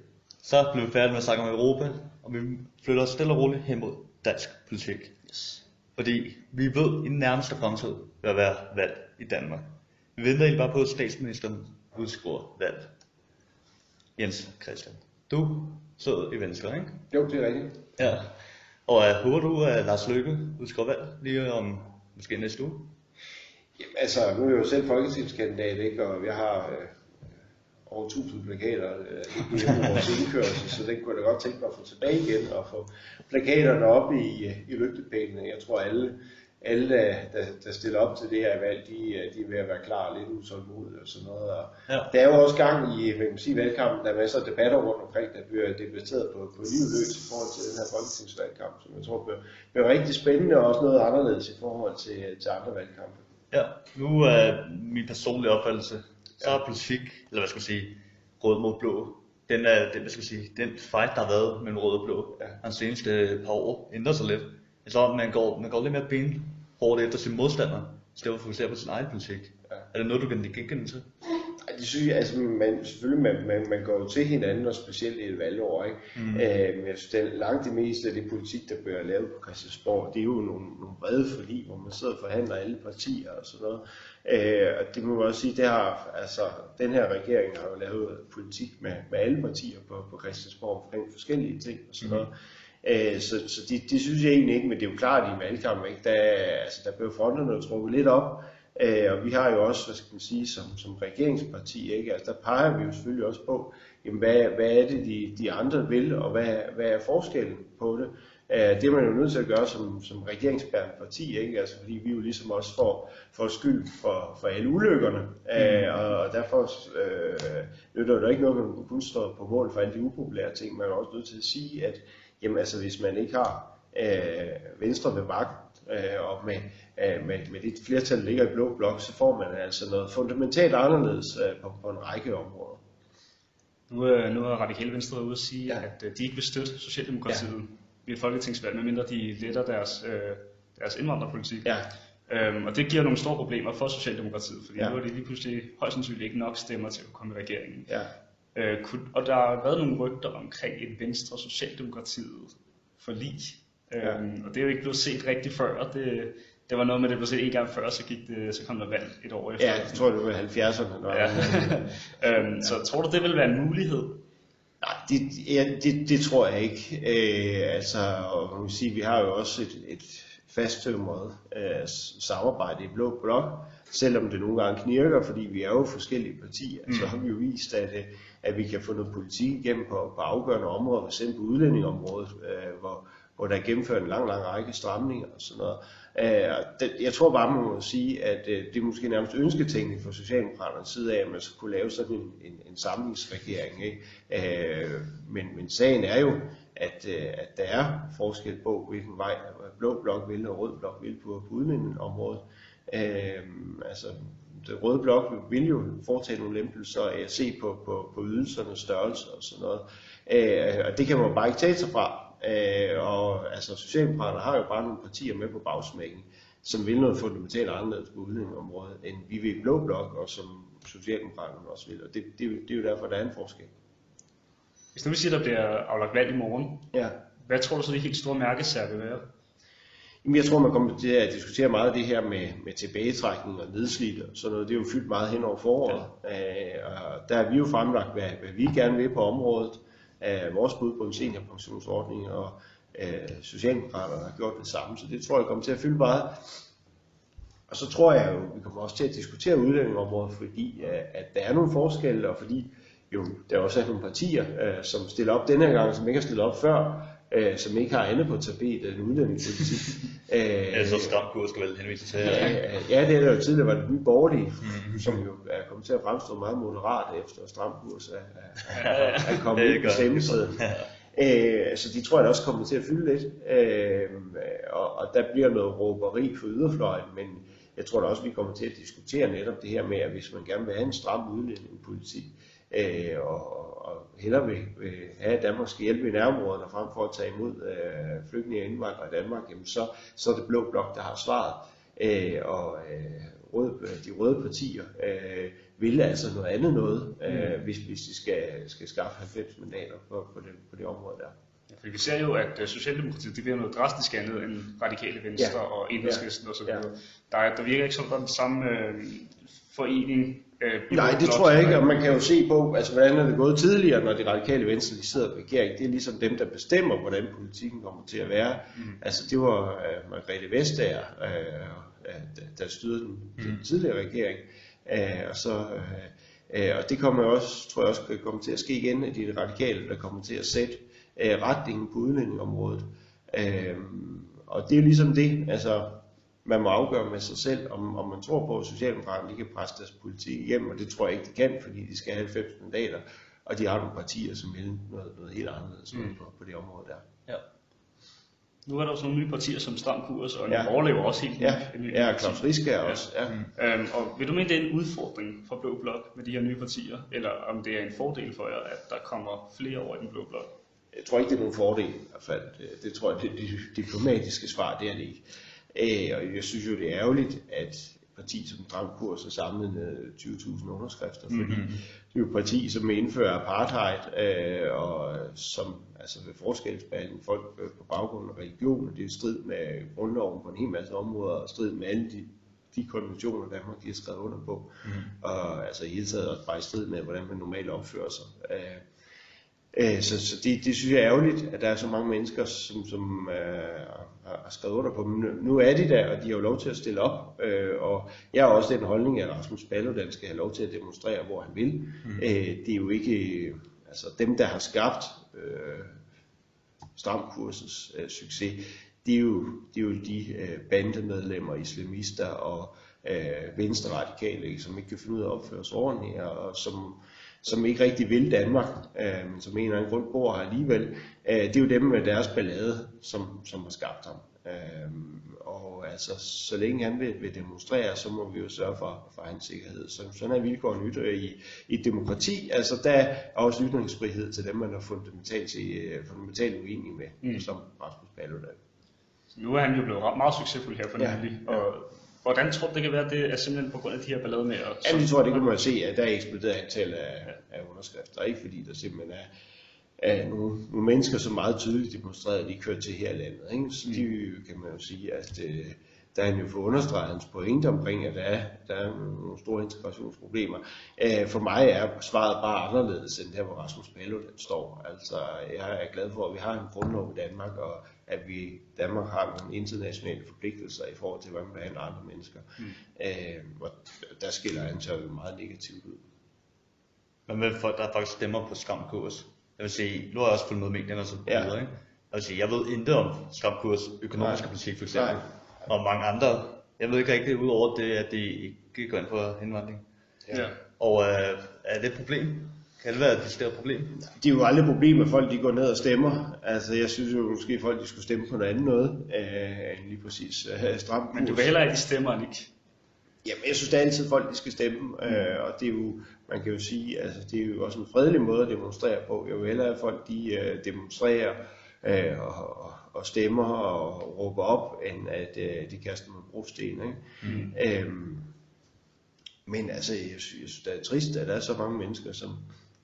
Så blev vi færdige med at snakke om Europa, og vi flytter os stille og roligt hen mod dansk politik. yes. Fordi vi ved, i den nærmeste fremtid vil der være valg i Danmark. Vi venter egentlig bare på, at statsministeren udskriver valg. Jens Christian, du sidder i Venstre, ikke? Jo, det er rigtigt. Ja. Og uh, håber du, at Lars Løkke udskriver valg lige om måske næste uge? Jamen, altså, nu er jeg jo selv folketingskandidat, ikke? og jeg har øh, over 1000 plakater øh, i vores indkørsel, så den kunne jeg da godt tænke mig at få tilbage igen og få plakaterne op i, øh, i lygtepælene. Jeg tror, alle, alle der, der, der stiller op til det her valg, de, øh, de er ved at være klar lidt utålmodige og sådan noget. Og Ja. der er jo også gang i hvad kan man sige, valgkampen, der er masser af debatter rundt omkring, der bliver debatteret på, på liv løs i forhold til den her folketingsvalgkamp, som jeg tror bliver, bliver rigtig spændende og også noget anderledes i forhold til, til andre valgkampe. Ja, nu er min personlige opfattelse, så er politik, eller hvad skal man sige, rød mod blå, den er, den, hvad skal man sige, den fight, der har været mellem rød og blå, Ja. ja. de seneste par år, ændrer sig lidt. Tror, man går, man går lidt mere ben hårdt efter sin modstander, i stedet for at fokusere på sin egen politik. Ja. Er det noget, du kan genkende til? Det synes jeg, altså man, selvfølgelig, man, man, man går jo til hinanden, og specielt i et valgår, ikke? Mm. Øh, men jeg synes, det langt det meste af det politik, der bliver lavet på Christiansborg, det er jo nogle, nogle brede forlig, hvor man sidder og forhandler alle partier og sådan noget. Øh, og det må man også sige, det har, altså, den her regering har jo lavet politik med, med alle partier på, på Christiansborg omkring forskellige ting og sådan noget. Øh, så så det, det synes jeg egentlig ikke, men det er jo klart i en valgkamp, ikke? Der, er- altså, der blev fronterne trukket lidt op, Øh, og vi har jo også, hvad skal man sige, som, som regeringsparti, ikke? Altså, der peger vi jo selvfølgelig også på, jamen, hvad, hvad er det, de, de andre vil, og hvad, hvad er forskellen på det? Øh, det er man jo nødt til at gøre som, som regeringsbærende parti, ikke? Altså, fordi vi jo ligesom også får, får skyld for, for alle ulykkerne, øh, og, og derfor øh, nytter det jo ikke noget, at man kun står på mål for alle de upopulære ting. Man er også nødt til at sige, at jamen, altså, hvis man ikke har øh, Venstre ved magten, øh, og med, øh, med, med det flertal, der ligger i blå blok, så får man altså noget fundamentalt anderledes øh, på, på en række områder. Nu, øh, nu har Radikale Venstre ude at sige, Ja. at øh, de ikke vil støtte Socialdemokratiet ja. ved et folketingsvalg, medmindre de letter deres, øh, deres indvandrerpolitik. Ja, Øhm, og det giver nogle store problemer for Socialdemokratiet, fordi ja. nu er det lige pludselig højst sandsynligt ikke nok stemmer til at komme i regeringen. ja. Øh, kunne, og der har været nogle rygter omkring et Venstre Socialdemokratiet forlig. Ja. Øhm, og det er jo ikke blevet set rigtig før. Det, det var noget med, at det blev set en gang før, så, gik det, så kom der valg et år efter. ja jeg tror, det var 70'erne. Når, Ja. øhm, så tror du, det vil være en mulighed? Nej, det, ja, det, det tror jeg ikke. Øh, altså, og man kan sige, vi har jo også et, et fasttømret øh, samarbejde i Blå Blok, selvom det nogle gange knirker, fordi vi er jo forskellige partier, mm. så har vi jo vist, at, øh, at vi kan få noget politik igennem på, på afgørende områder, f.eks. på udlændingområdet, øh, hvor, hvor der er gennemført en lang, lang række stramninger og sådan noget. Øh, og det, jeg tror bare, man må sige, at øh, det er måske nærmest ønsketænkning fra Socialdemokraternes side af, at man skulle kunne lave sådan en, en, en samlingsregering. Ikke? Øh, men, men sagen er jo, at, øh, at der er forskel på, hvilken vej blå blok vil og rød blok vil på, på udlændingområdet. Øh, altså, røde blok vil jo foretage nogle lempelser af at se på, på, på ydelsernes størrelse og sådan noget. Øh, og det kan man bare ikke tage sig fra. Øh, og altså, Socialdemokraterne har jo bare nogle partier med på bagsmækken, som vil noget fundamentalt anderledes på udlændingområdet, end vi vil i blå blok, og som Socialdemokraterne også vil. Og det, det, det er jo derfor, der er en forskel. Hvis nu vi siger, der bliver aflagt valg i morgen, Ja. hvad tror du så de helt store mærkesager vil være? Jamen, jeg tror, man kommer til at diskutere meget af det her med, med tilbagetrækning og nedslid og sådan noget. Det er jo fyldt meget hen over foråret. Ja. og der har vi jo fremlagt, hvad, hvad vi gerne vil på området. Øh, vores bud på en seniorpensionsordning, og øh, Socialdemokraterne har gjort det samme. Så det tror jeg kommer til at fylde meget. Og så tror jeg jo, vi kommer også til at diskutere udlændingområdet, fordi øh, at der er nogle forskelle, og fordi jo, der også er nogle partier, øh, som stiller op denne gang, som ikke har stillet op før, øh, som ikke har andet på tapetet end udlændingepolitik. Øh, Altså, stram kurs skal vel henvise til her, Ja, ja, det er der jo tidligere var det nye borgerlige, som jo er kommet til at fremstå meget moderat efter stram kurs er, er, er, er kommet ind på stemmesiden. Øh, så de tror jeg også kommer til at fylde lidt. Øh, og, og der bliver noget råberi for yderfløjen, men jeg tror da også, vi kommer til at diskutere netop det her med, at hvis man gerne vil have en stram udlændingepolitik, øh, og, og hellere vil, vil have, at Danmark skal hjælpe i nærområderne frem for at tage imod øh, flygtninge og indvandrere i Danmark, jamen så, så er det blå blok, der har svaret. Øh, og øh, røde, de røde partier øh, vil altså noget andet noget, øh, hvis, hvis de skal, skal skaffe 90 mandater på, på, det, på det område der. Ja, fordi vi ser jo, at øh, Socialdemokratiet det bliver noget drastisk andet end radikale venstre Ja. og enhedslisten og så Ja. Der, er- der virker ikke som, der den samme øh, forening. Øh, Nej, det tror jeg ikke, og man kan jo se på, altså hvordan er det gået tidligere, når de radikale venstre de sidder i regering. Det er ligesom dem, der bestemmer, hvordan politikken kommer til at være. Mm. Altså det var uh, Margrethe Vestager, uh, der, der styrede den, mm. den tidligere regering. Uh, og så... Uh, uh, og det kommer også, tror jeg også kan komme til at ske igen, at det er de radikale, der kommer til at sætte uh, retningen på udlændingområdet. Uh, og det er jo ligesom det, altså man må afgøre med sig selv, om, om man tror på, at Socialdemokraterne kan presse deres politik igennem, og det tror jeg ikke, de kan, fordi de skal have 90 mandater, og de har nogle partier, som vil noget, noget helt anderledes mm. på, på det område der. Ja. Nu er der sådan nogle nye partier som Stram Kurs, og Ja. ja. overlever også helt Ja, en ny ja. Claus Riske er også. Ja. Øhm, og vil du mene, det er en udfordring for Blå Blok med de her nye partier, eller om det er en fordel for jer, at der kommer flere over i den Blå Blok? Jeg tror ikke, det er nogen fordel i hvert fald. Det, det tror jeg, det, det diplomatiske svar, det er det ikke. Øh, og jeg synes jo, det er ærgerligt, at et parti som Stram Kurs har samlet med 20.000 underskrifter, fordi mm-hmm. det er jo et parti, som indfører apartheid, øh, og som altså vil forskelsbehandle folk øh, på baggrund af religion, og det er i strid med grundloven på en hel masse områder, og strid med alle de, de konventioner, Danmark de har skrevet under på, mm. og altså i hele taget også bare i strid med, hvordan man normalt opfører sig. Øh, Øh, Så, så det, det synes jeg er ærgerligt, at der er så mange mennesker, som, som øh, har skrevet under på dem. Nu- er de der, og de har jo lov til at stille op. Øh, og jeg har også den holdning, at Rasmus Paludan skal have lov til at demonstrere, hvor han vil. Mm. Øh, det er jo ikke øh, altså dem, der har skabt øh, stramkursets øh, succes. Det er jo, det er jo de øh, bandemedlemmer, islamister og øh, venstre radikale, ikke, som ikke kan finde ud af at opføre sig ordentligt, og som som ikke rigtig vil Danmark, øh, som en eller anden grund bor her alligevel, øh, det er jo dem med deres ballade, som, som har skabt ham. Øh, og altså, så længe han vil, vil demonstrere, så må vi jo sørge for, for hans sikkerhed. Så, sådan er vilkårene ytter i, i et demokrati. Altså, der er også ytringsfrihed til dem, man er fundamentalt, øh, fundamentalt uenig med, mm. som Rasmus Paludan. Nu er han jo blevet meget succesfuld her for Ja. nylig, og hvordan tror du, det kan være, det er simpelthen på grund af de her ballade med at... Ja, det tror jeg, det kan man se, at der er eksploderet antal af, af underskrifter. Ikke fordi der simpelthen er, er nogle, nogle mennesker, som meget tydeligt demonstrerede, at de kørte til her landet. Ikke? Så de kan man jo sige, at øh, der er han jo fået understreget hans pointe omkring, at der er, der er nogle store integrationsproblemer. Øh, for mig er svaret bare anderledes end der, hvor Rasmus Paludan står. Altså, jeg er glad for, at vi har en grundlov i Danmark, og at vi Danmark har nogle internationale forpligtelser i forhold til, hvordan man behandler andre mennesker. Mm. Øh, og der skiller han sig jo meget negativt ud. Men med folk, der faktisk stemmer på skam kurs. Jeg vil sige, nu har jeg også fulgt med medierne og så Ja. videre, ikke? vil sige, jeg ved intet om Stram Kurs økonomiske politik for eksempel, Nej. Og mange andre. Jeg ved ikke rigtig ud over det, at de ikke går ind for indvandring. Ja. Og øh, er det et problem? Kan det være et problem? Det er jo aldrig et problem, at folk de går ned og stemmer. Altså, jeg synes jo måske, at folk de skulle stemme på noget andet noget, øh, end lige præcis øh, stram kurs. Men du vil heller ikke stemmer ikke. Jamen, jeg synes, det er altid folk, de skal stemme, øh, og det er jo, man kan jo sige, altså, det er jo også en fredelig måde at demonstrere på. Jeg vil hellere have folk, de øh, demonstrerer øh, og, og, og stemmer og råber op, end at øh, de kaster med brosten, ikke? Mm. Øhm, men altså, jeg synes, det er trist, at der er så mange mennesker, som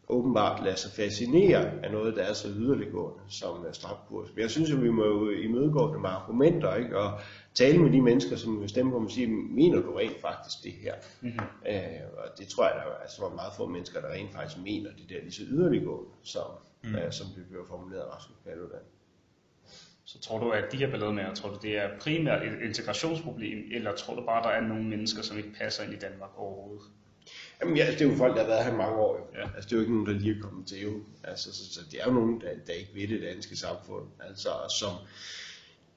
åbenbart lader sig fascinere af noget, der er så yderliggående som uh, strafkurs. Men jeg synes, at vi må jo imødegå det med argumenter, ikke? og tale med de mennesker, som vil stemme på og sige, mener du rent faktisk det her? Mm-hmm. Uh, og det tror jeg, der er altså, meget få mennesker, der rent faktisk mener det der lige så yderliggående, som, mm. uh, som det bliver formuleret af Rasmus Paludan. Så tror du, at de her ballademager, tror du, det er primært et integrationsproblem, eller tror du bare, der er nogle mennesker, som ikke passer ind i Danmark overhovedet? Jamen ja, det er jo folk, der har været her i mange år. Jo. Ja. Altså, det er jo ikke nogen, der lige er kommet til. Jo. Altså, så, så, det er jo nogen, der, der ikke ved det danske samfund. Altså, som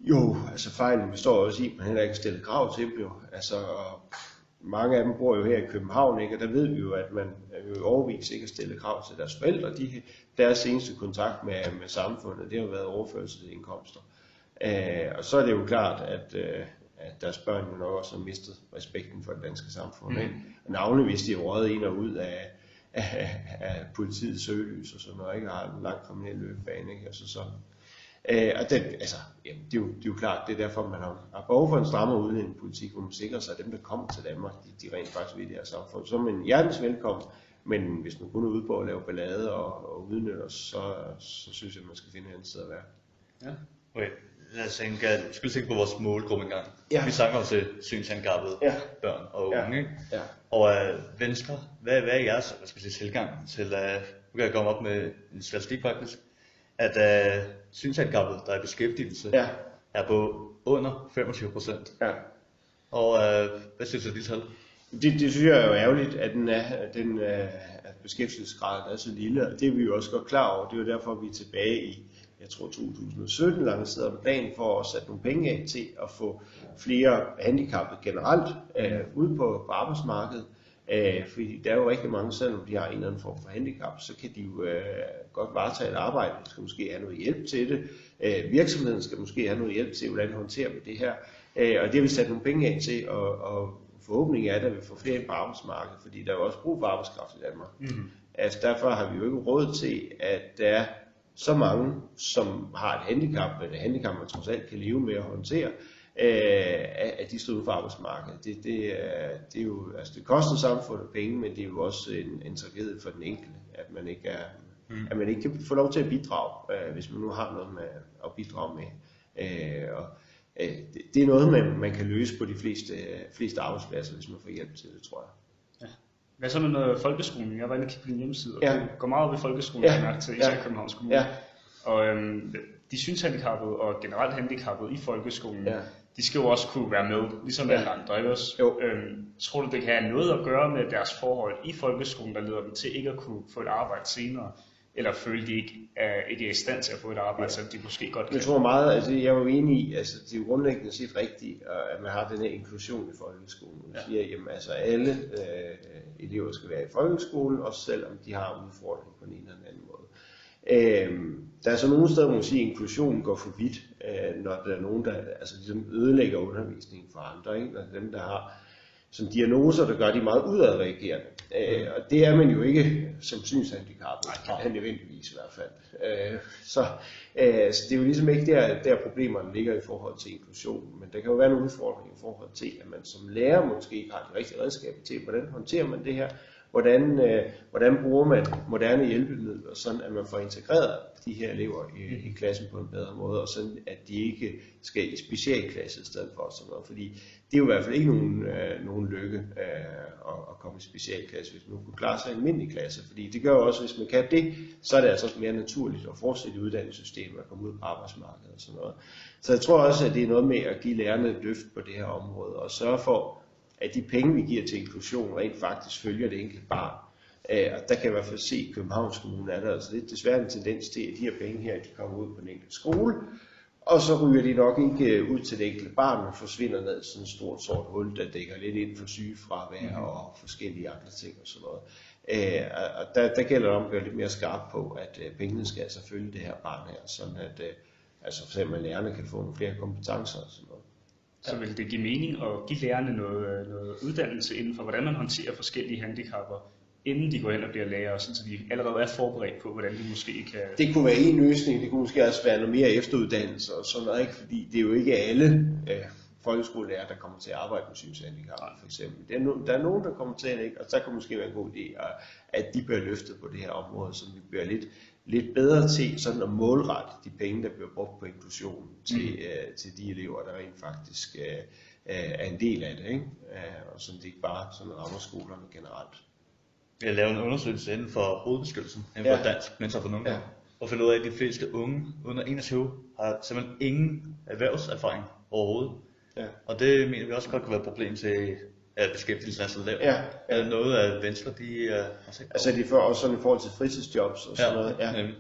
jo, altså fejlen består også i, at man heller ikke stiller krav til dem jo. Altså, og mange af dem bor jo her i København, ikke? og der ved vi jo, at man jo overvis ikke har stillet krav til deres forældre. De, deres seneste kontakt med, med samfundet, det har jo været overførselsindkomster. Øh, og så er det jo klart, at, øh, at deres børn jo nok også har mistet respekten for det danske samfund. Mm. Ikke? Og navnlig hvis de er røget ind og ud af, af, af politiets søgelys og sådan noget, ikke? og har en lang kriminel løbebane. Ikke? Altså, så, øh, og det, altså, jamen, det, er jo, det er jo klart, det er derfor, man har, har behov for en strammere udlændingepolitik, hvor man sikrer sig, at dem, der kommer til Danmark, de, de rent faktisk vil det her samfund. Så er man hjertens velkommen, men hvis man kun er ude på at lave ballade og, og udnytte os, så, så synes jeg, at man skal finde et andet sted at være. Ja. Okay, lad os tænke, vi skal tænke på vores målgruppe engang. Ja. Vi snakker om til synshandicappede Ja. børn og unge, Ja. ikke? Ja. Og øh, Venstre, hvad, hvad er jeres hvad skal jeg sige, tilgang til, øh, nu kan jeg komme op med en statistik faktisk, at øh, synshandicappede, der er i beskæftigelse, Ja. er på under 25 procent. Ja. Og øh, hvad synes du af de tal? Det, det synes jeg er jo ærgerligt, at den, er, den øh, at beskæftigelsesgraden er så lille, og det er vi jo også godt klar over. Det er jo derfor, vi er tilbage i, jeg tror 2017, lancerede en plan for at sætte nogle penge af til at få flere handicappede generelt øh, ud på, på arbejdsmarkedet. Øh, fordi der er jo rigtig mange, selvom de har en eller anden form for handicap, så kan de jo øh, godt varetage et arbejde. De skal måske have noget hjælp til det. Øh, virksomheden skal måske have noget hjælp til, hvordan håndterer vi det her. Øh, og det har vi sat nogle penge af til, og, og forhåbningen er, at vi får flere ind på arbejdsmarkedet, fordi der er jo også brug for arbejdskraft i Danmark. Mm-hmm. Altså derfor har vi jo ikke råd til, at der er så mange, som har et handicap, men et handicap, man trods alt kan leve med at håndtere, øh, at de står ude for arbejdsmarkedet. Det, det, er, det, er jo, altså det koster samfundet penge, men det er jo også en, en tragedie for den enkelte, at man ikke er, mm. at man ikke kan få lov til at bidrage, øh, hvis man nu har noget med at bidrage med. Øh, og, øh, det, det er noget, man, man kan løse på de fleste, fleste arbejdspladser, hvis man får hjælp til det, tror jeg. Hvad så med noget folkeskolen? Jeg var inde og kigge på din hjemmeside, og Ja. du går meget op i folkeskolen, Ja. ja. mærke til, især Ja. i Københavns Kommune. Ja. Og øhm, de synshandicappede og generelt handicappede i folkeskolen, Ja. De skal jo også kunne være med, ligesom alle andre, ikke også? Jo. Øhm, tror du, det kan have noget at gøre med deres forhold i folkeskolen, der leder dem til ikke at kunne få et arbejde senere? Eller føle, de ikke er, ikke er i stand til at få et arbejde, ja. som de måske godt kan? Jeg tror meget, altså jeg er jo enig i, altså det er jo grundlæggende set rigtigt, øh, at man har den her inklusion i folkeskolen. Man Ja. siger, jamen altså alle øh, elever skal være i folkeskolen, også selvom de har udfordringer på en eller anden måde. Øh, der er så nogle steder, hvor man siger, at inklusionen går for vidt, øh, når der er nogen, der altså, ligesom ødelægger undervisningen for andre. Ikke? Når dem, der har som diagnoser, der gør de meget udadreagerende. Øh, og det er man jo ikke som synshandicappet, Nej, nødvendigvis i hvert fald. Øh, så, øh, så det er jo ligesom ikke der, der problemerne ligger i forhold til inklusion, men der kan jo være nogle udfordringer i forhold til, at man som lærer måske ikke har de rigtige redskaber til, hvordan håndterer man det her, hvordan, øh, hvordan bruger man moderne hjælpemidler, sådan at man får integreret de her elever i, i klassen på en bedre måde, og sådan at de ikke skal i specialklasse i stedet for sådan noget, fordi det er jo i hvert fald ikke nogen, øh, nogen lykke øh, at, at komme i specialklasse, hvis man kunne klare sig i almindelig klasse, fordi det gør jo også, hvis man kan det, så er det altså mere naturligt at fortsætte i uddannelsessystemet og komme ud på arbejdsmarkedet og sådan noget. Så jeg tror også, at det er noget med at give lærerne et løft på det her område, og sørge for, at de penge, vi giver til inklusion, rent faktisk følger det enkelte barn. Øh, og der kan jeg i hvert fald se, at Københavns Kommune er der altså lidt desværre en tendens til, at de her penge her, de kommer ud på den enkelte skole, og så ryger de nok ikke øh, ud til det enkelte barn, men forsvinder ned i sådan et stort sort hul, der dækker lidt ind for sygefravær mm-hmm. og forskellige andre ting og sådan noget. Øh, og der, der gælder det om at gøre lidt mere skarp på, at øh, pengene skal altså følge det her barn her, sådan at øh, altså for eksempel lærerne kan få nogle flere kompetencer og sådan. Så vil det give mening at give lærerne noget, øh, noget uddannelse inden for, hvordan man håndterer forskellige handicapper, inden de går hen og bliver lærer, så de allerede er forberedt på, hvordan de måske kan... Det kunne være en løsning, det kunne måske også være noget mere efteruddannelse og sådan noget, ikke? fordi det er jo ikke alle øh, folkeskolelærer, der kommer til at arbejde med synshandicap, for eksempel. Der er, no, der er nogen, der kommer til at, ikke? og så kan måske være en god idé, at de bliver løftet på det her område, så vi bliver lidt, lidt bedre til sådan at målrette de penge, der bliver brugt på inklusion til, mm. øh, til de elever, der rent faktisk øh, er en del af det, ikke? Øh, og så det ikke bare sådan rammer skolerne generelt. Jeg lavede en undersøgelse inden for hovedbeskyttelsen, inden for Ja. dansk mentor for nogen, Ja. ja. og finde ud af, at de fleste unge under 21 har simpelthen ingen erhvervserfaring overhovedet. Ja. Og det mener vi også godt kan være et problem til at beskæftigelsen er lav. Ja, ja. Noget, at Venstre de, uh, har set? Altså de får også sådan i forhold til fritidsjobs og sådan noget. Ja. nemlig.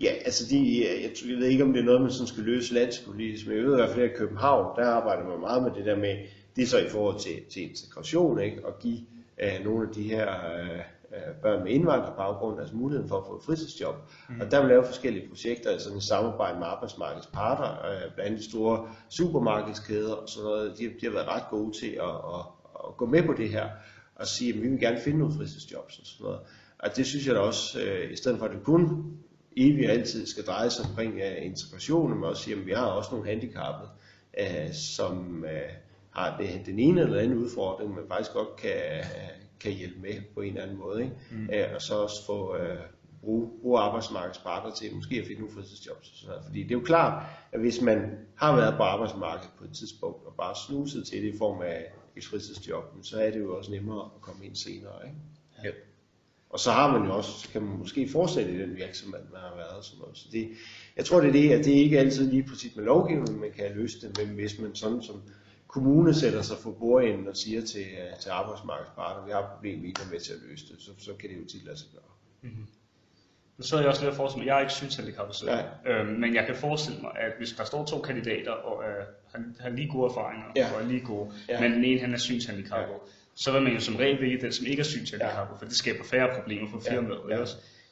Ja, altså de, jeg, tror- jeg ved ikke, om det er noget, man sådan skal løse landspolitisk, men jeg ved i hvert fald, at i København, der arbejder man meget med det der med, det er så i forhold til, til integration, ikke? at give øh, nogle af de her øh, øh, børn med indvandrerbaggrund, altså muligheden for at få et fritidsjob. Mm. Og der vil lave forskellige projekter, altså i samarbejde med arbejdsmarkedets parter, øh, blandt andet de store supermarkedskæder og sådan noget, de, de har været ret gode til at, at, at gå med på det her, og sige, at vi vil gerne finde nogle fritidsjobs og sådan noget. Og det synes jeg da også, øh, i stedet for at det kun evigt og altid skal dreje sig omkring uh, integration, men også sige, at vi har også nogle handicappede, uh, som uh, har det, den ene eller anden udfordring, men faktisk godt kan, uh, kan hjælpe med på en eller anden måde. Ikke? Mm. Uh, og så også få uh, bruge, bruge arbejdsmarkedets parter til måske at finde nogle fritidsjobs. Og sådan noget. Fordi det er jo klart, at hvis man har været på arbejdsmarkedet på et tidspunkt, og bare snuset til det i form af et fritidsjob, så er det jo også nemmere at komme ind senere. Ikke? Ja. Og så har man jo også, så kan man måske fortsætte i den virksomhed, man har været. Sådan noget. Så det, jeg tror, det er det, at det ikke altid lige præcis med lovgivning, man kan løse det, men hvis man sådan som kommune sætter sig for bordenden og siger til, øh, til arbejdsmarkedets parter, vi har et problem, vi er med til at løse det, så, så kan det jo tit lade sig gøre. Nu sidder jeg også lidt og forestiller mig, jeg er ikke synshandicappet selv, øhm, men jeg kan forestille mig, at hvis der står to kandidater, og øh, han har lige gode erfaringer, Ja. og er lige gode, Ja. men den ene han er synshandicappet, så vil man jo som regel vælge den, som ikke er synshandicappet, for det skaber færre problemer for Ja. firmaet. Ja. Ja.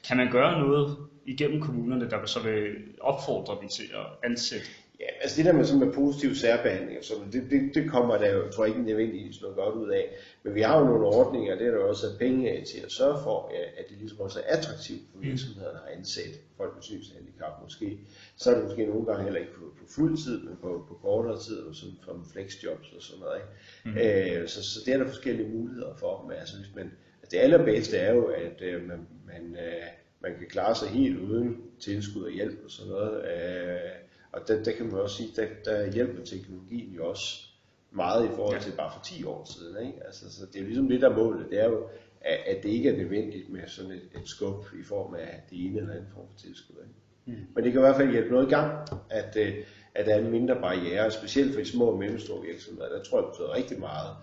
Kan man gøre noget igennem kommunerne, der så vil opfordre dem til at ansætte? Ja, altså det der med, sådan med positiv særbehandling, sådan, det, det, det kommer der jo, tror jeg ikke nødvendigvis noget godt ud af. Men vi har jo nogle ordninger, det er der jo også sat penge af til at sørge for, at det ligesom også er attraktivt for virksomhederne at ansætte folk med synshandicap måske. Så er det måske nogle gange heller ikke på, på fuld tid, men på, på kortere tid, og sådan som flexjobs og sådan noget. Ikke? Øh, så, så det er der forskellige muligheder for. Men altså, hvis man, altså det allerbedste er jo, at øh, man, man, øh, man kan klare sig helt uden tilskud og hjælp og sådan noget. Øh, og der, der kan man også sige, der, der hjælper teknologien jo også meget i forhold til bare for 10 år siden. Ikke? Altså, så det er ligesom det, der er målet. Det er jo, at, at det ikke er nødvendigt med sådan et, et skub i form af det ene eller andet form for tilskud. Ikke? Mm. Men det kan i hvert fald hjælpe noget i gang, at, øh, at der er en mindre barriere, specielt for de små og mellemstore virksomheder. Der tror jeg, det betyder rigtig meget,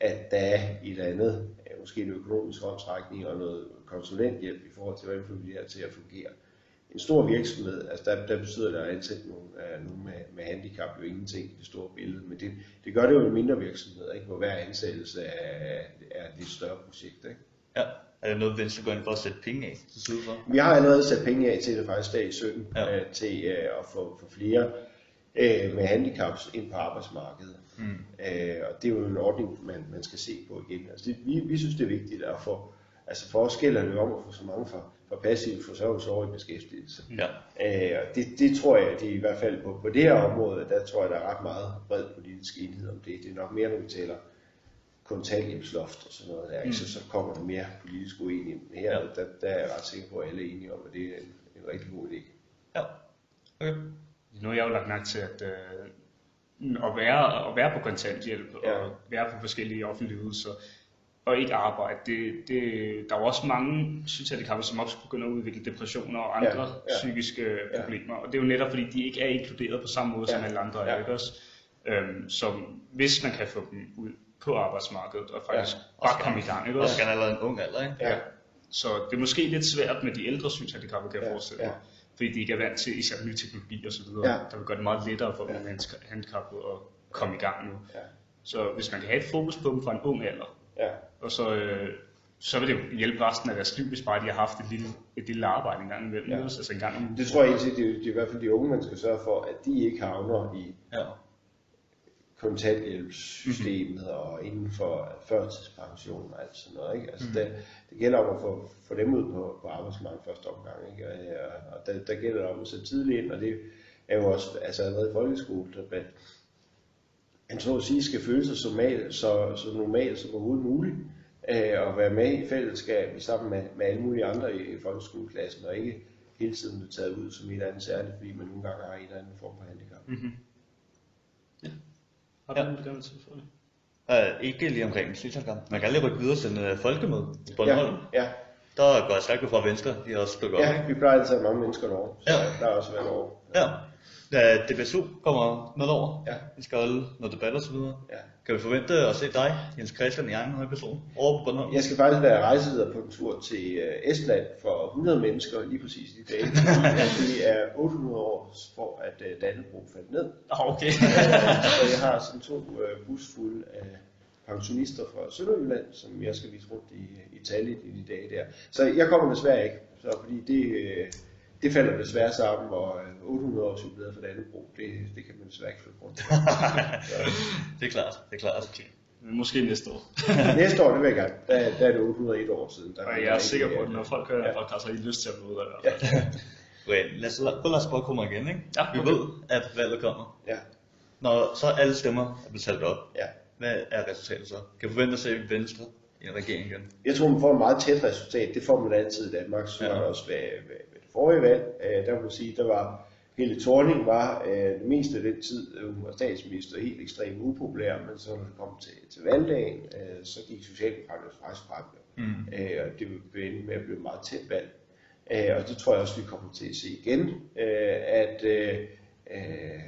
at der er et eller andet, øh, måske en økonomisk håndsrækning og noget konsulenthjælp i forhold til, hvordan får vi det her til at fungere. En stor virksomhed, altså der, der betyder det at ansætte nogen, uh, nogen med, med handicap jo ingenting i det store billede, men det, det gør det jo i mindre virksomheder, ikke? hvor hver ansættelse er, er et lidt større projekt. Ikke? Ja. Er det noget, Venstre går ind for at sætte penge af til side for? Vi har allerede sat penge af til det faktisk dag i 17, Ja. øh, til øh, at få, få flere øh, med handicaps ind på arbejdsmarkedet. Mm. Øh, og det er jo en ordning, man, man skal se på igen. Altså det, vi, vi synes, det er vigtigt at få, altså for jo om at få så mange fra, fra passiv forsørgelse over i beskæftigelse. Ja. Øh, og det, det tror jeg, det er i hvert fald på, på det her område, der tror jeg, der er ret meget bred politisk enighed om det. Det er nok mere, når vi taler kontanthjælpsloft og sådan noget der, mm. så, så kommer der mere politisk uenighed. Men her, Ja. der, der er jeg ret sikker på, at alle er enige om, at det er en, en rigtig god idé. Ja. Okay. Nu har jeg jo lagt mærke til, at øh, at, være, at være på kontanthjælp Ja. og være på forskellige offentlige ydelser og ikke arbejde, det, det, der er jo også mange synshandicappede, som også begynder at udvikle depressioner og andre Ja, ja, ja. ja. psykiske ja. problemer. Og det er jo netop fordi, de ikke er inkluderet på samme måde ja. som Ja, alle andre ja. er, ikke også? Øhm, som hvis man kan få dem ud på arbejdsmarkedet og faktisk Ja. ja. bare komme i gang, ikke Og også? skal han allerede en ung alder, ikke? Ja. Så det er måske lidt svært med de ældre synshandicappede, kan jeg Ja, forestille ja. mig. Fordi de ikke er vant til især ny teknologi og så videre. Ja. Der vil gøre det meget lettere for ja. mennesker handicappede at komme i gang nu. Ja. Så hvis man kan have et fokus på dem fra en ung alder, Ja. og så, øh, så vil det jo hjælpe resten af deres liv, hvis bare de har haft et lille, et lille arbejde en gang imellem. Ja. Altså en gang om. Det tror jeg egentlig, det er, det er i hvert fald de unge, man skal sørge for, at de ikke havner i Ja. kontanthjælpssystemet mm-hmm. og inden for førtidspension og alt sådan noget. Ikke? Altså, mm. det, det gælder om at få, få dem ud på, på arbejdsmarkedet første omgang. Ikke? Og, og der, der gælder det om at sætte tidligt ind, og det er jo også altså allerede i folkeskole, at man, man så at sige skal føle sig så, mal, så, så normalt som overhovedet muligt, øh, og være med i fællesskab sammen med, med alle mulige andre i, i folkeskoleklassen, og ikke hele tiden blive taget ud som et eller andet særligt, fordi man nogle gange har en eller anden form for handicap. Mm-hmm. Ja. Har Ja. du noget, du gerne vil tilføje? Uh, ikke lige omkring synshandicap. Man kan lige rykke videre til en uh, folkemøde i Bornholm. Ja, ja, Der går jeg stærkt fra Venstre, de har også dukket op. ja, vi plejer altid at have mange mennesker derovre, så Ja. der har også været over. Ja. Da DBSU kommer med over, Ja. vi skal holde noget debat og så videre. Ja. Kan vi forvente at se dig, Jens Christian, i egen person over på Bornholm? Jeg skal faktisk være rejseleder på en tur til øh, Estland for 100 mennesker lige præcis i dag. det er 800 år for, at øh, Dannebro faldt ned. Ah, okay. Så jeg har sådan to øh, busfulde af pensionister fra Sønderjylland, som jeg skal vise rundt i, i Tallinn i de dage der. Så jeg kommer desværre ikke, så fordi det, det falder desværre sammen, og øh, 800 års jubilæet for Dannebro, det, det kan man desværre ikke flytte rundt. det er klart, det er klart. okay. Men Måske næste år. Næste år, det vil jeg gerne. Der, der er det 801 år siden. Der Og jeg er ikke, sikker på, at når folk hører Ja. podcast, så har I lyst til at møde dig. Ja, Okay, lad os, lad os prøve at komme igen, ikke? Ja, Vi okay. ved, at valget kommer. ja, Når så alle stemmer er blevet talt op, ja. hvad er resultatet så? Kan vi forvente at se Venstre i en regering igen? Jeg tror, man får et meget tæt resultat. Det får man altid i Danmark. Så Ja. også ved, ved, forrige valg. Øh, der man sige, der var Helle Thorning var øh, det meste af den tid, øh, hun var statsminister, helt ekstremt upopulær, men så når det kom til, til valgdagen, øh, så gik Socialdemokraterne faktisk frem. Mm. Øh, og det blev ende med at blive et meget tæt valg. Øh, og det tror jeg også, vi kommer til at se igen, øh, at øh, øh,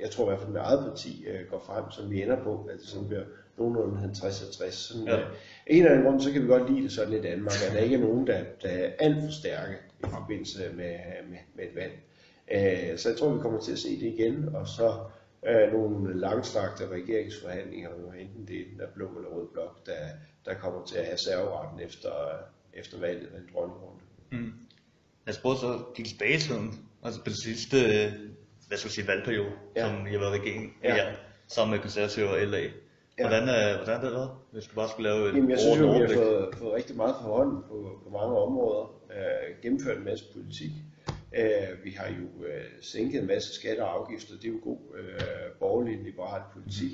jeg tror i hvert fald, at mit eget parti øh, går frem, som vi ender på, at det sådan bliver nogenlunde 50-60. Sådan, Ja. øh, en eller anden grund, så kan vi godt lide det sådan i Danmark, at der ikke er nogen, der, der er alt for stærke forbindelse med, med, med et valg. Øh, så jeg tror, vi kommer til at se det igen, og så øh, nogle langstrakte regeringsforhandlinger, hvor enten det er den der blå eller rød blok, der, der kommer til at have serveretten efter, efter valget af en dronningrunde. Mm. Os prøve så kigge tilbage tiden, altså på det sidste, øh, hvad skal vi sige, valgperiode, Ja. som I har været regering Ja. ja. sammen med konservative og LA. Hvordan, øh, hvordan har det været, hvis du bare skulle lave et Jamen, jeg synes jo, vi har fået, fået rigtig meget for hånden på, på mange områder. Øh, gennemført en masse politik. Øh, vi har jo øh, sænket en masse skatter og afgifter. Det er jo god øh, borgerlig liberal politik.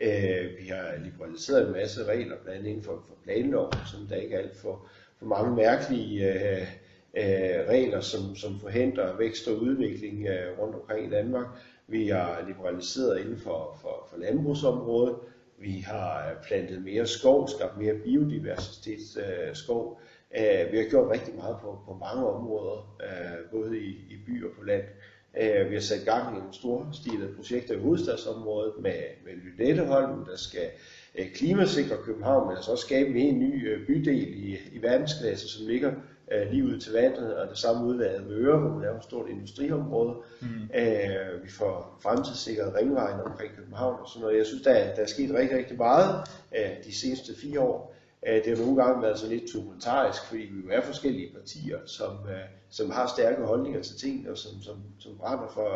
Øh, vi har liberaliseret en masse regler, blandt andet inden for, for planloven, som der ikke er alt for, for mange mærkelige øh, øh, regler, som, som forhindrer vækst og udvikling øh, rundt omkring i Danmark. Vi har liberaliseret inden for, for, for landbrugsområdet. Vi har plantet mere skov, skabt mere biodiversitet øh, skov. Øh, vi har gjort rigtig meget på, på mange områder, øh, både i, i by og på land. Øh, vi har sat gang i nogle store stilede projekter i hovedstadsområdet med, med Lynetteholm, der skal øh, klimasikre København, men altså også skabe en helt ny øh, bydel i, i verdensklasse, som ligger øh, lige ud til vandet, og det samme udvalget ved Øre, hvor man er et stort industriområde. Mm. Øh, vi får fremtidssikret ringvejen omkring København og sådan noget. Jeg synes, der, der er sket rigtig, rigtig meget øh, de seneste fire år. Øh, det har nogle gange været sådan lidt tumultarisk, fordi vi jo er forskellige partier, som, øh, som har stærke holdninger til ting, og som, som, som brænder for,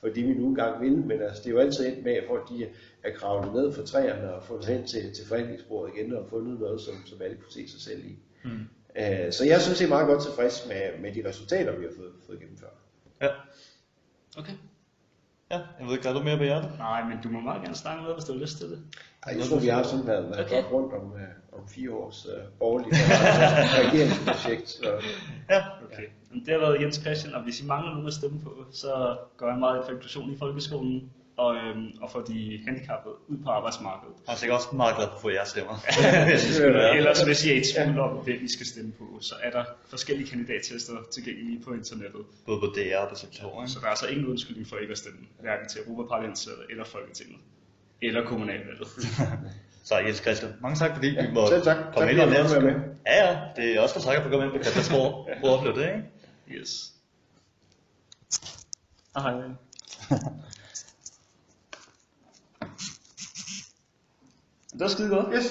for det, vi nu engang vil. Men altså, det er jo altid endt med, at folk de er kravlet ned fra træerne og fået hen til, til forhandlingsbordet igen og fundet noget, som, som alle kunne se sig selv i. Mm. Øh, Så jeg synes, det er meget godt tilfreds med, med de resultater, vi har fået, fået gennemført. Ja. Okay. ja, jeg ved ikke, har du mere på hjertet? Nej, men du må meget gerne snakke med, hvis du har lyst til det. Ej, jeg tror, vi har sådan været, været Okay. rundt om, uh, om fire års uh, borgerlige regeringsprojekt. Så, Ja. Okay. Men det har været Jens Christian, og hvis I mangler nogen at stemme på, så gør jeg meget for inklusion i folkeskolen og, øhm, og få de handicappede ud på arbejdsmarkedet. Jeg er sikkert også meget glad for at få jeres stemmer. Ellers hvis I er i tvivl om, hvem I skal stemme på, så er der forskellige kandidattester tilgængelige på internettet. Både på DR og på TV2, ikke? Så der er altså ingen undskyldning for ikke at stemme, hverken til Europaparlamentet eller Folketinget. Eller kommunalvalget. Så Jens Christian, mange tak fordi vi må selv tak. komme Tak, ind måtte være skole. Ja, ja, det er også der takker for at komme ind på Katastrof. Prøv at opleve det, ikke? Yes. Hej. Det var skide godt. Yes.